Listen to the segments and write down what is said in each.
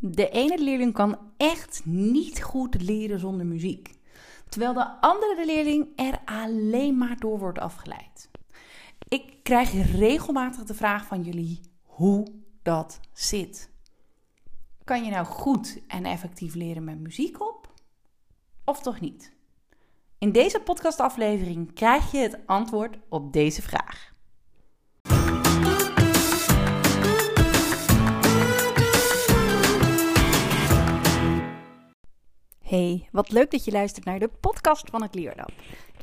De ene leerling kan echt niet goed leren zonder muziek, terwijl de andere leerling er alleen maar door wordt afgeleid. Ik krijg regelmatig de vraag van jullie hoe dat zit. Kan je nou goed en effectief leren met muziek op? Of toch niet? In deze podcastaflevering krijg je het antwoord op deze vraag. Hey, wat leuk dat je luistert naar de podcast van het Leerlab.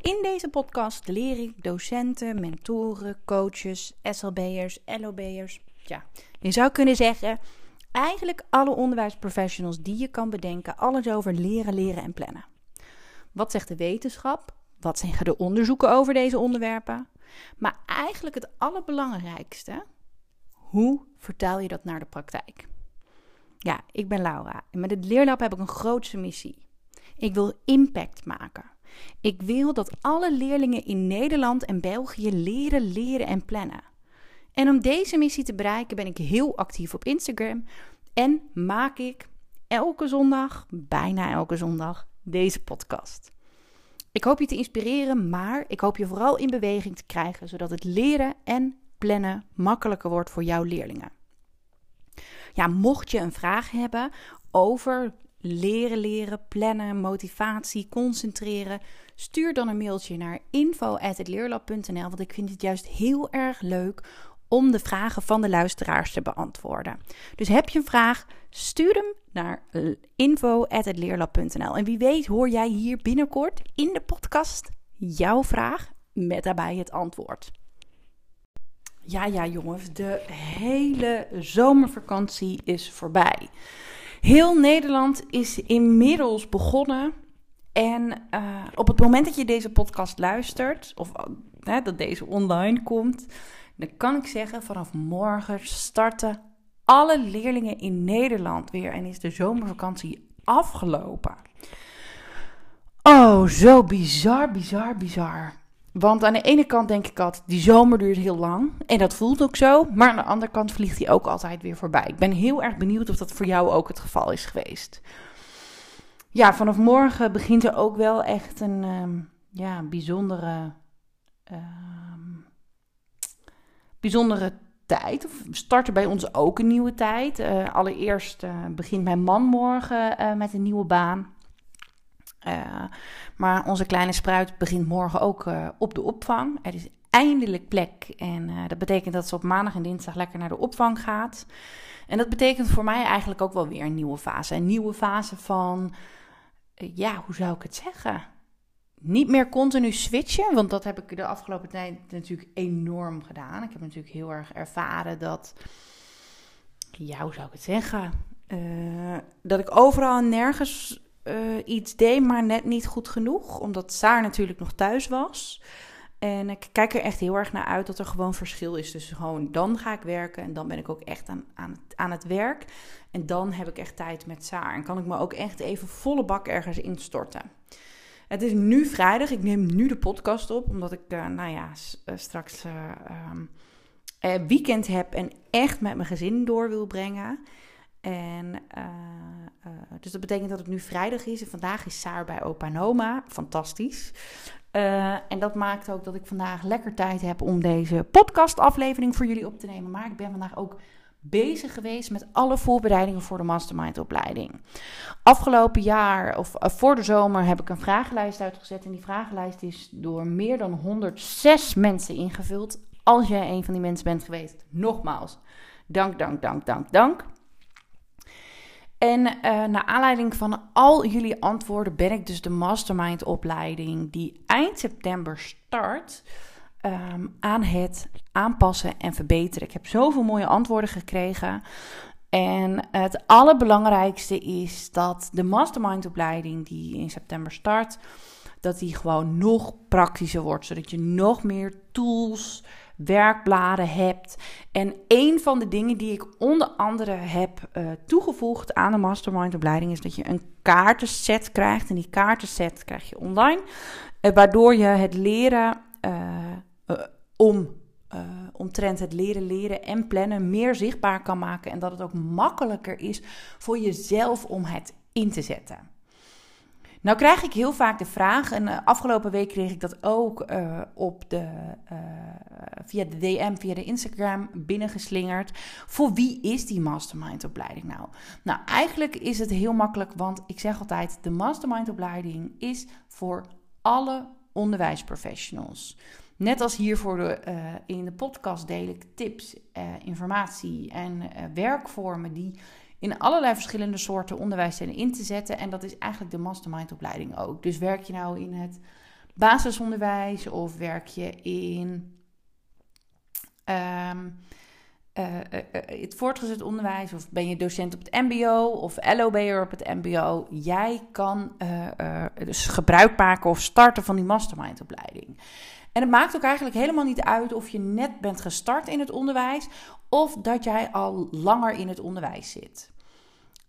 In deze podcast leer ik docenten, mentoren, coaches, SLB'ers, LOB'ers. Ja, je zou kunnen zeggen, eigenlijk alle onderwijsprofessionals die je kan bedenken, alles over leren, leren en plannen. Wat zegt de wetenschap? Wat zeggen de onderzoeken over deze onderwerpen? Maar eigenlijk het allerbelangrijkste, hoe vertaal je dat naar de praktijk? Ja, ik ben Laura en met het Leerlab heb ik een grootse missie. Ik wil impact maken. Ik wil dat alle leerlingen in Nederland en België leren, leren en plannen. En om deze missie te bereiken ben ik heel actief op Instagram en maak ik elke zondag, bijna elke zondag, deze podcast. Ik hoop je te inspireren, maar ik hoop je vooral in beweging te krijgen, zodat het leren en plannen makkelijker wordt voor jouw leerlingen. Ja, mocht je een vraag hebben over leren, leren, plannen, motivatie, concentreren, stuur dan een mailtje naar info@leerlab.nl, want ik vind het juist heel erg leuk om de vragen van de luisteraars te beantwoorden. Dus heb je een vraag, stuur hem naar info@leerlab.nl. En wie weet hoor jij hier binnenkort in de podcast jouw vraag met daarbij het antwoord. Ja, ja, jongens, de hele zomervakantie is voorbij. Heel Nederland is inmiddels begonnen. En uh, op het moment dat je deze podcast luistert, of uh, dat deze online komt, dan kan ik zeggen: vanaf morgen starten alle leerlingen in Nederland weer en is de zomervakantie afgelopen. Oh, zo bizar, bizar, bizar. Want aan de ene kant denk ik altijd, die zomer duurt heel lang. En dat voelt ook zo. Maar aan de andere kant vliegt hij ook altijd weer voorbij. Ik ben heel erg benieuwd of dat voor jou ook het geval is geweest. Ja, vanaf morgen begint er ook wel echt een um, ja, bijzondere, um, bijzondere tijd. Of starten bij ons ook een nieuwe tijd. Uh, allereerst uh, begint mijn man morgen uh, met een nieuwe baan. Uh, maar onze kleine spruit begint morgen ook uh, op de opvang. Er is eindelijk plek. En uh, dat betekent dat ze op maandag en dinsdag lekker naar de opvang gaat. En dat betekent voor mij eigenlijk ook wel weer een nieuwe fase. Een nieuwe fase van, ja, hoe zou ik het zeggen? Niet meer continu switchen, want dat heb ik de afgelopen tijd natuurlijk enorm gedaan. Ik heb natuurlijk heel erg ervaren dat, ja, hoe zou ik het zeggen? dat ik overal en nergens uh, iets deed, maar net niet goed genoeg. Omdat Saar natuurlijk nog thuis was. En ik kijk er echt heel erg naar uit dat er gewoon verschil is. Dus gewoon dan ga ik werken en dan ben ik ook echt aan, aan, het, aan het werk. En dan heb ik echt tijd met Saar. En kan ik me ook echt even volle bak ergens instorten. Het is nu vrijdag. Ik neem nu de podcast op. Omdat ik, uh, nou ja, uh, straks um, weekend heb en echt met mijn gezin door wil brengen. En uh, uh, dus dat betekent dat het nu vrijdag is. En vandaag is Saar bij opa en. Fantastisch. Uh, en dat maakt ook dat ik vandaag lekker tijd heb om deze podcastaflevering voor jullie op te nemen. Maar ik ben vandaag ook bezig geweest met alle voorbereidingen voor de mastermind opleiding. Afgelopen jaar, of voor de zomer, heb ik een vragenlijst uitgezet. En die vragenlijst is door meer dan 106 mensen ingevuld. Als jij een van die mensen bent geweest, nogmaals, dank, dank, dank, dank, dank. En uh, naar aanleiding van al jullie antwoorden ben ik dus de mastermind opleiding die eind september start um, aan het aanpassen en verbeteren. Ik heb zoveel mooie antwoorden gekregen. En het allerbelangrijkste is dat de mastermind opleiding die in september start, dat die gewoon nog praktischer wordt, zodat je nog meer tools werkbladen hebt. En een van de dingen die ik onder andere heb uh, toegevoegd aan de mastermind opleiding is dat je een kaartenset krijgt. En die kaartenset krijg je online, uh, waardoor je het leren uh, om omtrent het leren, leren en plannen meer zichtbaar kan maken. En dat het ook makkelijker is voor jezelf om het in te zetten. Nou krijg ik heel vaak de vraag, en uh, afgelopen week kreeg ik dat ook uh, op de, uh, via de DM, via de Instagram binnengeslingerd. Voor wie is die mastermind opleiding nou? Nou, eigenlijk is het heel makkelijk, want ik zeg altijd, de mastermind opleiding is voor alle onderwijsprofessionals. Net als hier voor de, in de podcast deel ik tips, informatie en werkvormen die in allerlei verschillende soorten onderwijs zijn in te zetten. En dat is eigenlijk de mastermind opleiding ook. Dus werk je nou in het basisonderwijs of werk je in um, uh, uh, het voortgezet onderwijs of ben je docent op het MBO of LOB'er op het MBO. Jij kan dus gebruik maken of starten van die mastermind opleiding. En het maakt ook eigenlijk helemaal niet uit of je net bent gestart in het onderwijs of dat jij al langer in het onderwijs zit.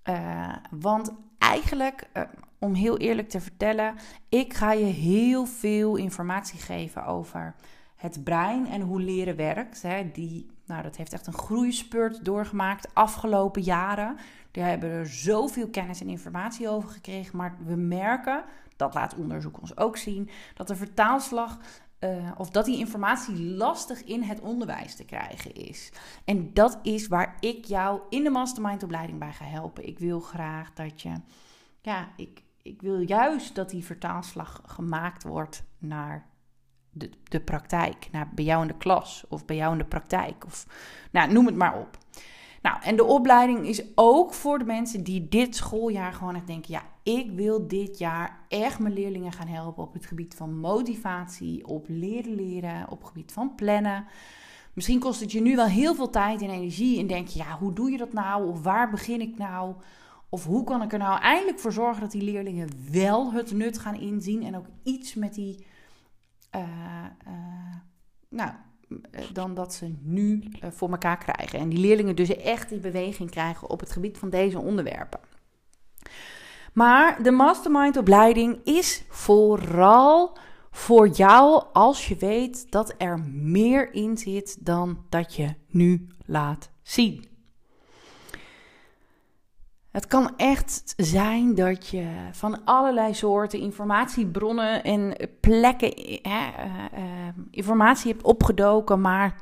Uh, want eigenlijk, uh, om heel eerlijk te vertellen, ik ga je heel veel informatie geven over het brein en hoe leren werkt. Hè. Die, nou, dat heeft echt een groeispurt doorgemaakt afgelopen jaren. Daar hebben er zoveel kennis en informatie over gekregen. Maar we merken, dat laat onderzoek ons ook zien, dat de vertaalslag uh, of dat die informatie lastig in het onderwijs te krijgen is. En dat is waar ik jou in de mastermind opleiding bij ga helpen. Ik wil graag dat je, ja, ik, ik wil juist dat die vertaalslag gemaakt wordt naar de, de praktijk, naar bij jou in de klas of bij jou in de praktijk of nou, noem het maar op. Nou, en de opleiding is ook voor de mensen die dit schooljaar gewoon echt denken: ja, ik wil dit jaar echt mijn leerlingen gaan helpen op het gebied van motivatie, op leren leren, op het gebied van plannen. Misschien kost het je nu wel heel veel tijd en energie en denk je: ja, hoe doe je dat nou? Of waar begin ik nou? Of hoe kan ik er nou eindelijk voor zorgen dat die leerlingen wel het nut gaan inzien en ook iets met die. Uh, uh, nou, eh, dan dat ze nu voor elkaar krijgen. En die leerlingen dus echt in beweging krijgen op het gebied van deze onderwerpen. Maar de mastermind opleiding is vooral voor jou als je weet dat er meer in zit dan dat je nu laat zien. Het kan echt zijn dat je van allerlei soorten informatiebronnen en plekken uh, uh, informatie hebt opgedoken, maar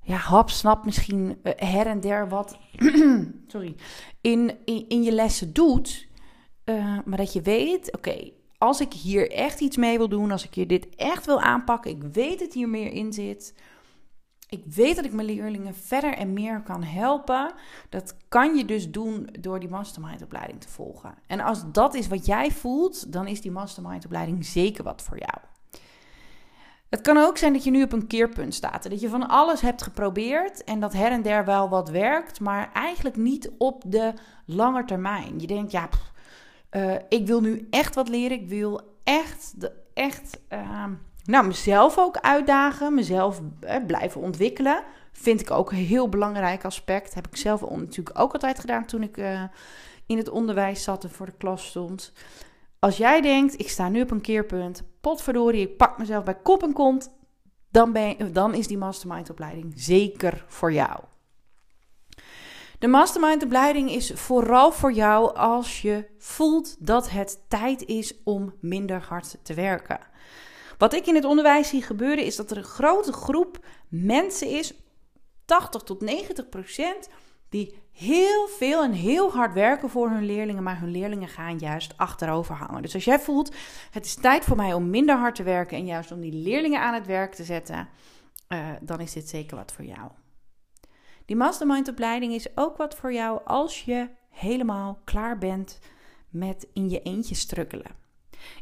ja, hap, snap misschien uh, her en der wat sorry, in, in, je lessen doet. Maar dat je weet, oké, als ik hier echt iets mee wil doen, als ik hier dit echt wil aanpakken, ik weet dat hier meer in zit ik weet dat ik mijn leerlingen verder en meer kan helpen. Dat kan je dus doen door die mastermind opleiding te volgen. En als dat is wat jij voelt, dan is die mastermind opleiding zeker wat voor jou. Het kan ook zijn dat je nu op een keerpunt staat. Dat je van alles hebt geprobeerd en dat her en der wel wat werkt, maar eigenlijk niet op de lange termijn. Je denkt, ja, uh, ik wil nu echt wat leren. Ik wil echt, de, echt uh, nou, mezelf ook uitdagen, mezelf eh, blijven ontwikkelen. Vind ik ook een heel belangrijk aspect. Heb ik zelf natuurlijk ook altijd gedaan toen ik uh, in het onderwijs zat en voor de klas stond. Als jij denkt, ik sta nu op een keerpunt, potverdorie, ik pak mezelf bij kop en kont, dan, ben, dan is die mastermind opleiding zeker voor jou. De mastermind opleiding is vooral voor jou als je voelt dat het tijd is om minder hard te werken. Wat ik in het onderwijs zie gebeuren is dat er een grote groep mensen is, 80 tot 90 procent, die heel veel en heel hard werken voor hun leerlingen, maar hun leerlingen gaan juist achterover hangen. Dus als jij voelt, het is tijd voor mij om minder hard te werken en juist om die leerlingen aan het werk te zetten, uh, dan is dit zeker wat voor jou. Die mastermind opleiding is ook wat voor jou als je helemaal klaar bent met in je eentje struggelen.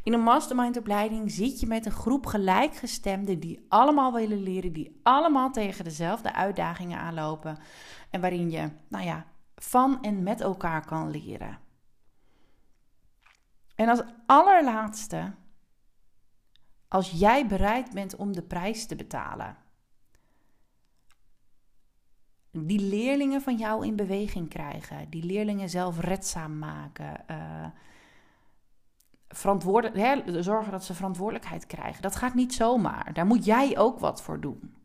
In een mastermind-opleiding zit je met een groep gelijkgestemden die allemaal willen leren, die allemaal tegen dezelfde uitdagingen aanlopen en waarin je, nou ja, van en met elkaar kan leren. En als allerlaatste, als jij bereid bent om de prijs te betalen, die leerlingen van jou in beweging krijgen, die leerlingen zelf redzaam maken. Uh, hè, zorgen dat ze verantwoordelijkheid krijgen. Dat gaat niet zomaar. Daar moet jij ook wat voor doen.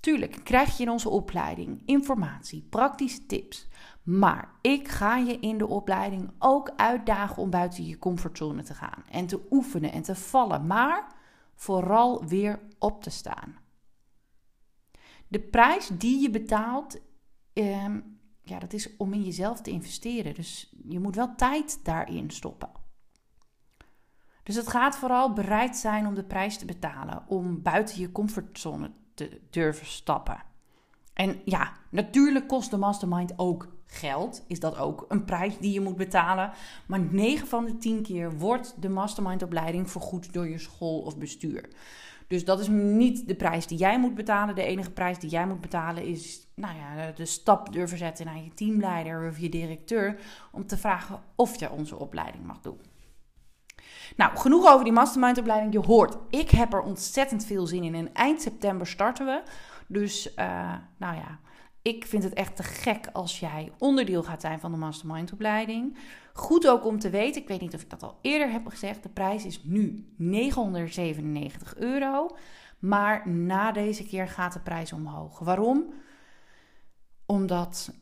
Tuurlijk krijg je in onze opleiding informatie, praktische tips. Maar ik ga je in de opleiding ook uitdagen om buiten je comfortzone te gaan. En te oefenen en te vallen. Maar vooral weer op te staan. De prijs die je betaalt, ehm, ja, dat is om in jezelf te investeren. Dus je moet wel tijd daarin stoppen. Dus het gaat vooral bereid zijn om de prijs te betalen, om buiten je comfortzone te durven stappen. En ja, natuurlijk kost de mastermind ook geld. Is dat ook een prijs die je moet betalen. Maar 9 van de 10 keer wordt de mastermind opleiding vergoed door je school of bestuur. Dus dat is niet de prijs die jij moet betalen. De enige prijs die jij moet betalen is nou ja, de stap durven zetten naar je teamleider of je directeur. Om te vragen of je onze opleiding mag doen. Nou, genoeg over die mastermind opleiding. Je hoort, ik heb er ontzettend veel zin in. En eind september starten we. Dus, uh, nou ja, ik vind het echt te gek als jij onderdeel gaat zijn van de mastermind opleiding. Goed ook om te weten, ik weet niet of ik dat al eerder heb gezegd, de prijs is nu 997 euro. Maar na deze keer gaat de prijs omhoog. Waarom? Omdat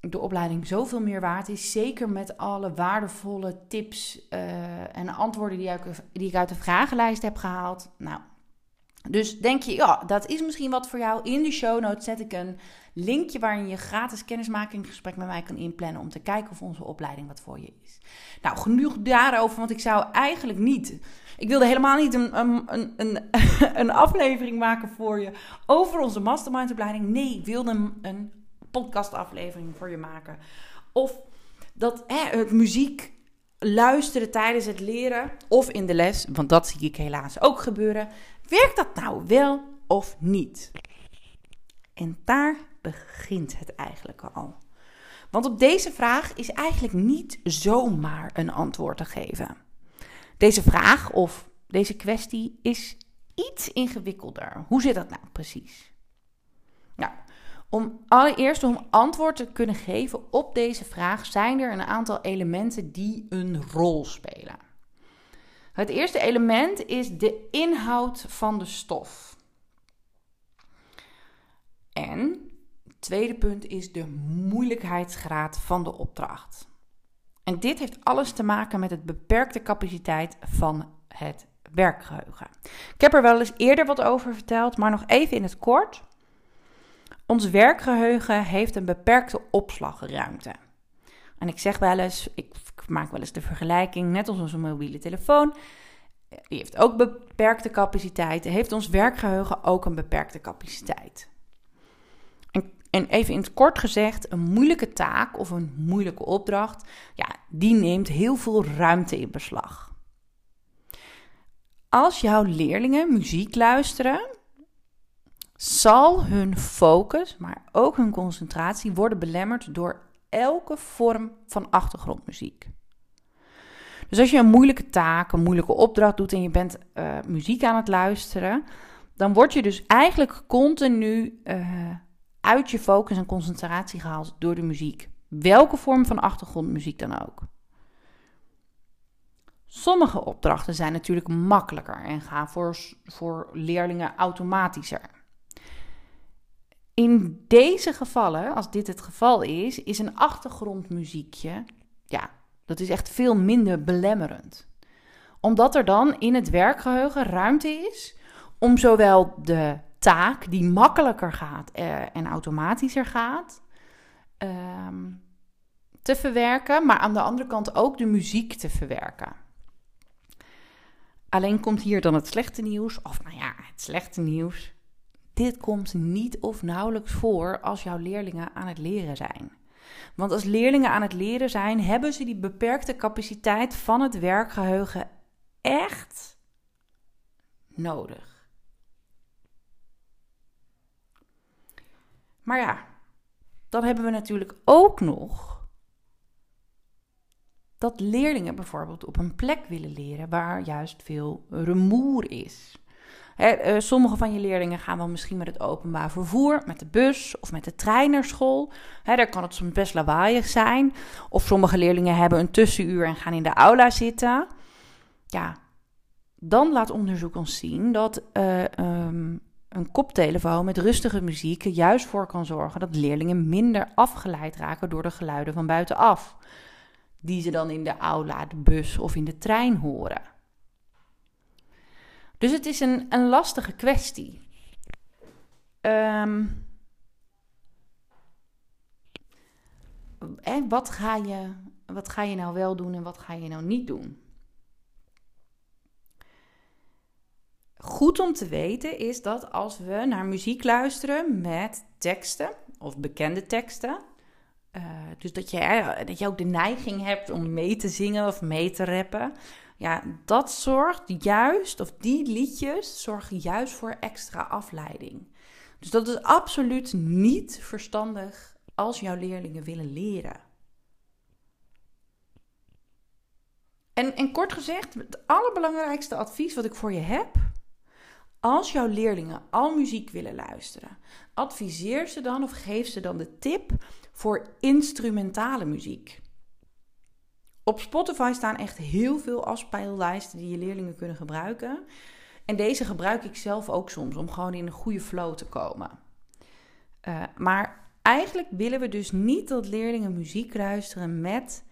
de opleiding zoveel meer waard is. Zeker met alle waardevolle tips uh, en antwoorden die ik, die ik uit de vragenlijst heb gehaald. Nou, dus denk je, ja, dat is misschien wat voor jou. In de show notes zet ik een linkje waarin je gratis kennismakingsgesprek met mij kan inplannen om te kijken of onze opleiding wat voor je is. Nou, genoeg daarover, want ik zou eigenlijk niet. Ik wilde helemaal niet een, een, een, een aflevering maken voor je over onze mastermind opleiding. Nee, ik wilde een, een podcastaflevering voor je maken. Of dat hè, het muziek luisteren tijdens het leren of in de les, want dat zie ik helaas ook gebeuren. Werkt dat nou wel of niet? En daar begint het eigenlijk al. Want op deze vraag is eigenlijk niet zomaar een antwoord te geven. Deze vraag of deze kwestie is iets ingewikkelder. Hoe zit dat nou precies? Nou, om allereerst om antwoord te kunnen geven op deze vraag zijn er een aantal elementen die een rol spelen. Het eerste element is de inhoud van de stof. En tweede punt is de moeilijkheidsgraad van de opdracht. En dit heeft alles te maken met het beperkte capaciteit van het werkgeheugen. Ik heb er wel eens eerder wat over verteld, maar nog even in het kort. Ons werkgeheugen heeft een beperkte opslagruimte. En ik zeg wel eens, ik maak wel eens de vergelijking, net als onze mobiele telefoon. Die heeft ook beperkte capaciteit. Heeft ons werkgeheugen ook een beperkte capaciteit? En, en even in het kort gezegd, een moeilijke taak of een moeilijke opdracht, ja, die neemt heel veel ruimte in beslag. Als jouw leerlingen muziek luisteren, zal hun focus, maar ook hun concentratie worden belemmerd door elke vorm van achtergrondmuziek. Dus als je een moeilijke taak, een moeilijke opdracht doet en je bent uh, muziek aan het luisteren, dan word je dus eigenlijk continu uh, uit je focus en concentratie gehaald door de muziek. Welke vorm van achtergrondmuziek dan ook. Sommige opdrachten zijn natuurlijk makkelijker en gaan voor, voor leerlingen automatischer. In deze gevallen, als dit het geval is, is een achtergrondmuziekje, ja, dat is echt veel minder belemmerend. Omdat er dan in het werkgeheugen ruimte is om zowel de taak die makkelijker gaat eh, en automatischer gaat, ehm, te verwerken, maar aan de andere kant ook de muziek te verwerken. Alleen komt hier dan het slechte nieuws, of nou ja, het slechte nieuws. Dit komt niet of nauwelijks voor als jouw leerlingen aan het leren zijn. Want als leerlingen aan het leren zijn, hebben ze die beperkte capaciteit van het werkgeheugen echt nodig. Maar ja, dan hebben we natuurlijk ook nog dat leerlingen bijvoorbeeld op een plek willen leren waar juist veel rumoer is. Eh, sommige van je leerlingen gaan wel misschien met het openbaar vervoer, met de bus of met de trein naar school. daar kan het soms best lawaaiig zijn. Of sommige leerlingen hebben een tussenuur en gaan in de aula zitten. Ja, dan laat onderzoek ons zien dat uh, een koptelefoon met rustige muziek er juist voor kan zorgen dat leerlingen minder afgeleid raken door de geluiden van buitenaf, die ze dan in de aula, de bus of in de trein horen. Dus het is een, een lastige kwestie. En wat ga, je, wat ga je nou wel doen en wat ga je nou niet doen? Goed om te weten is dat als we naar muziek luisteren met teksten of bekende teksten, uh, dus dat je, dat je ook de neiging hebt om mee te zingen of mee te rappen, ja, dat zorgt juist, of die liedjes zorgen juist voor extra afleiding. Dus dat is absoluut niet verstandig als jouw leerlingen willen leren. En, en kort gezegd, het allerbelangrijkste advies wat ik voor je heb, als jouw leerlingen al muziek willen luisteren, adviseer ze dan of geef ze dan de tip voor instrumentale muziek. Op Spotify staan echt heel veel afspeellijsten die je leerlingen kunnen gebruiken. En deze gebruik ik zelf ook soms om gewoon in een goede flow te komen. Uh, maar eigenlijk willen we dus niet dat leerlingen muziek luisteren met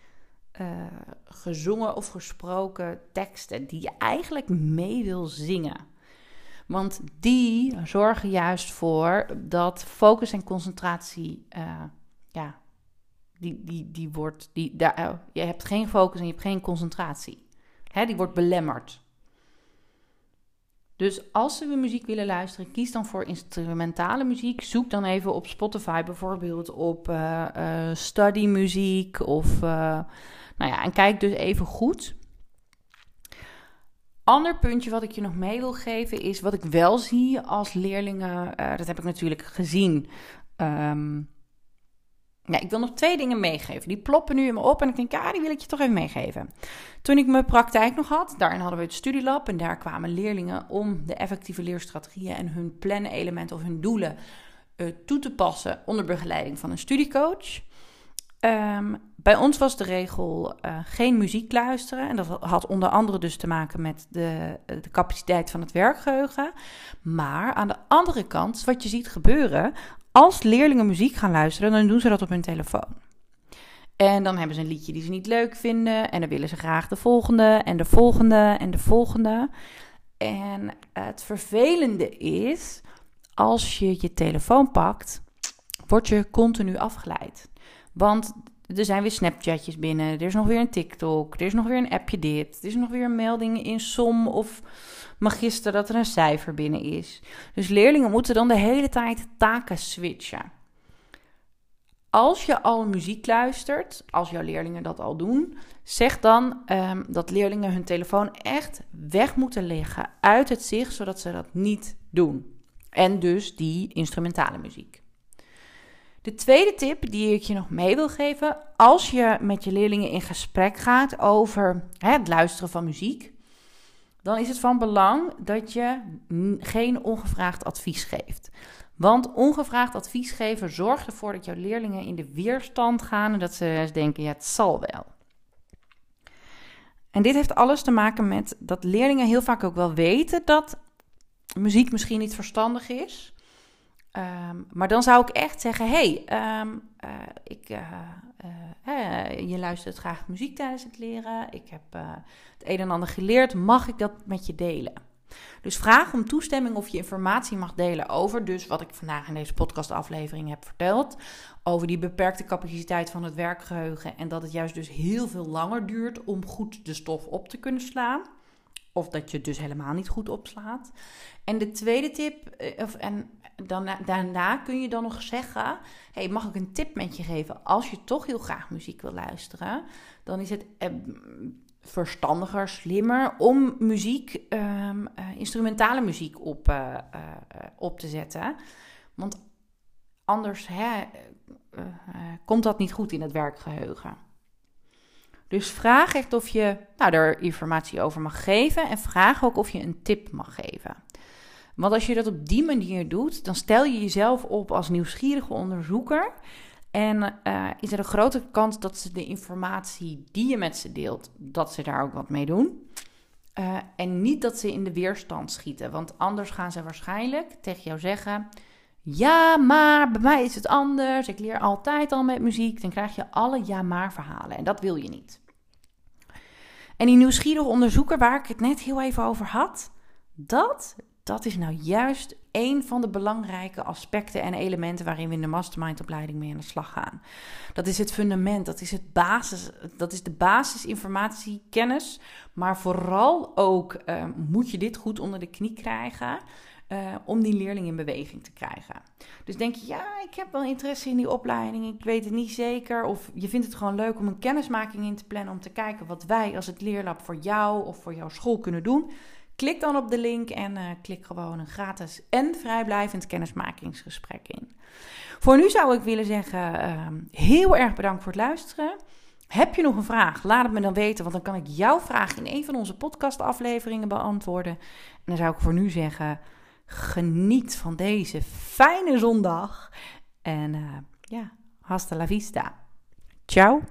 uh, gezongen of gesproken teksten die je eigenlijk mee wil zingen. Want die zorgen juist voor dat focus en concentratie, uh, ja, die, die, die wordt, die, daar, uh, je hebt geen focus en je hebt geen concentratie. Hè, die wordt belemmerd. Dus als ze muziek willen luisteren, kies dan voor instrumentale muziek. Zoek dan even op Spotify bijvoorbeeld op study muziek of, uh, nou ja, en kijk dus even goed Ander puntje wat ik je nog mee wil geven is wat ik wel zie als leerlingen. Uh, dat heb ik natuurlijk gezien. Ja, ik wil nog twee dingen meegeven. Die ploppen nu in me op en ik denk, ja, die wil ik je toch even meegeven. Toen ik mijn praktijk nog had, daarin hadden we het studielab en daar kwamen leerlingen om de effectieve leerstrategieën en hun planelementen of hun doelen uh, toe te passen onder begeleiding van een studiecoach. Um, bij ons was de regel uh, geen muziek luisteren. En dat had onder andere dus te maken met de, de capaciteit van het werkgeheugen. Maar aan de andere kant, wat je ziet gebeuren, als leerlingen muziek gaan luisteren, dan doen ze dat op hun telefoon. En dan hebben ze een liedje die ze niet leuk vinden. En dan willen ze graag de volgende en de volgende en de volgende. En het vervelende is, als je je telefoon pakt, word je continu afgeleid. Want er zijn weer Snapchatjes binnen. Er is nog weer een TikTok. Er is nog weer een appje dit. Er is nog weer een melding in som of magister dat er een cijfer binnen is. Dus leerlingen moeten dan de hele tijd taken switchen. Als je al muziek luistert, als jouw leerlingen dat al doen, zeg dan ehm, dat leerlingen hun telefoon echt weg moeten leggen uit het zicht, zodat ze dat niet doen. En dus die instrumentale muziek. De tweede tip die ik je nog mee wil geven, als je met je leerlingen in gesprek gaat over het luisteren van muziek, dan is het van belang dat je geen ongevraagd advies geeft. Want ongevraagd advies geven zorgt ervoor dat jouw leerlingen in de weerstand gaan en dat ze denken, ja, het zal wel. En dit heeft alles te maken met dat leerlingen heel vaak ook wel weten dat muziek misschien niet verstandig is. Um, maar dan zou ik echt zeggen: hey, um, uh, ik, uh, uh, je luistert graag muziek tijdens het leren. Ik heb het een en ander geleerd. Mag ik dat met je delen? Dus vraag om toestemming of je informatie mag delen over, dus wat ik vandaag in deze podcastaflevering heb verteld, over die beperkte capaciteit van het werkgeheugen en dat het juist dus heel veel langer duurt om goed de stof op te kunnen slaan. Of dat je dus helemaal niet goed opslaat. En de tweede tip, of, en dan, daarna kun je dan nog zeggen: hey, mag ik een tip met je geven? Als je toch heel graag muziek wil luisteren, dan is het eh, verstandiger, slimmer om muziek, ehm, eh, instrumentale muziek op, op te zetten. Want anders hè, komt dat niet goed in het werkgeheugen. Dus vraag echt of je nou, er informatie over mag geven en vraag ook of je een tip mag geven. Want als je dat op die manier doet, dan stel je jezelf op als nieuwsgierige onderzoeker. En uh, is er een grote kans dat ze de informatie die je met ze deelt, dat ze daar ook wat mee doen. Eh, en niet dat ze in de weerstand schieten, want anders gaan ze waarschijnlijk tegen jou zeggen: Ja, maar bij mij is het anders. Ik leer altijd al met muziek. Dan krijg je alle ja-maar verhalen en dat wil je niet. En die nieuwsgierige onderzoeker waar ik het net heel even over had, dat, dat is nou juist een van de belangrijke aspecten en elementen waarin we in de mastermindopleiding mee aan de slag gaan. Dat is het fundament, dat is, het basis, dat is de basisinformatie, kennis, maar vooral ook uh, moet je dit goed onder de knie krijgen. Uh, om die leerling in beweging te krijgen. Dus denk je, ja, ik heb wel interesse in die opleiding, ik weet het niet zeker. Of je vindt het gewoon leuk om een kennismaking in te plannen om te kijken wat wij als het leerlab voor jou of voor jouw school kunnen doen. Klik dan op de link en uh, klik gewoon een gratis en vrijblijvend kennismakingsgesprek in. Voor nu zou ik willen zeggen, uh, heel erg bedankt voor het luisteren. Heb je nog een vraag? Laat het me dan weten, want dan kan ik jouw vraag in een van onze podcastafleveringen beantwoorden. En dan zou ik voor nu zeggen, geniet van deze fijne zondag. En uh, ja, hasta la vista. Ciao.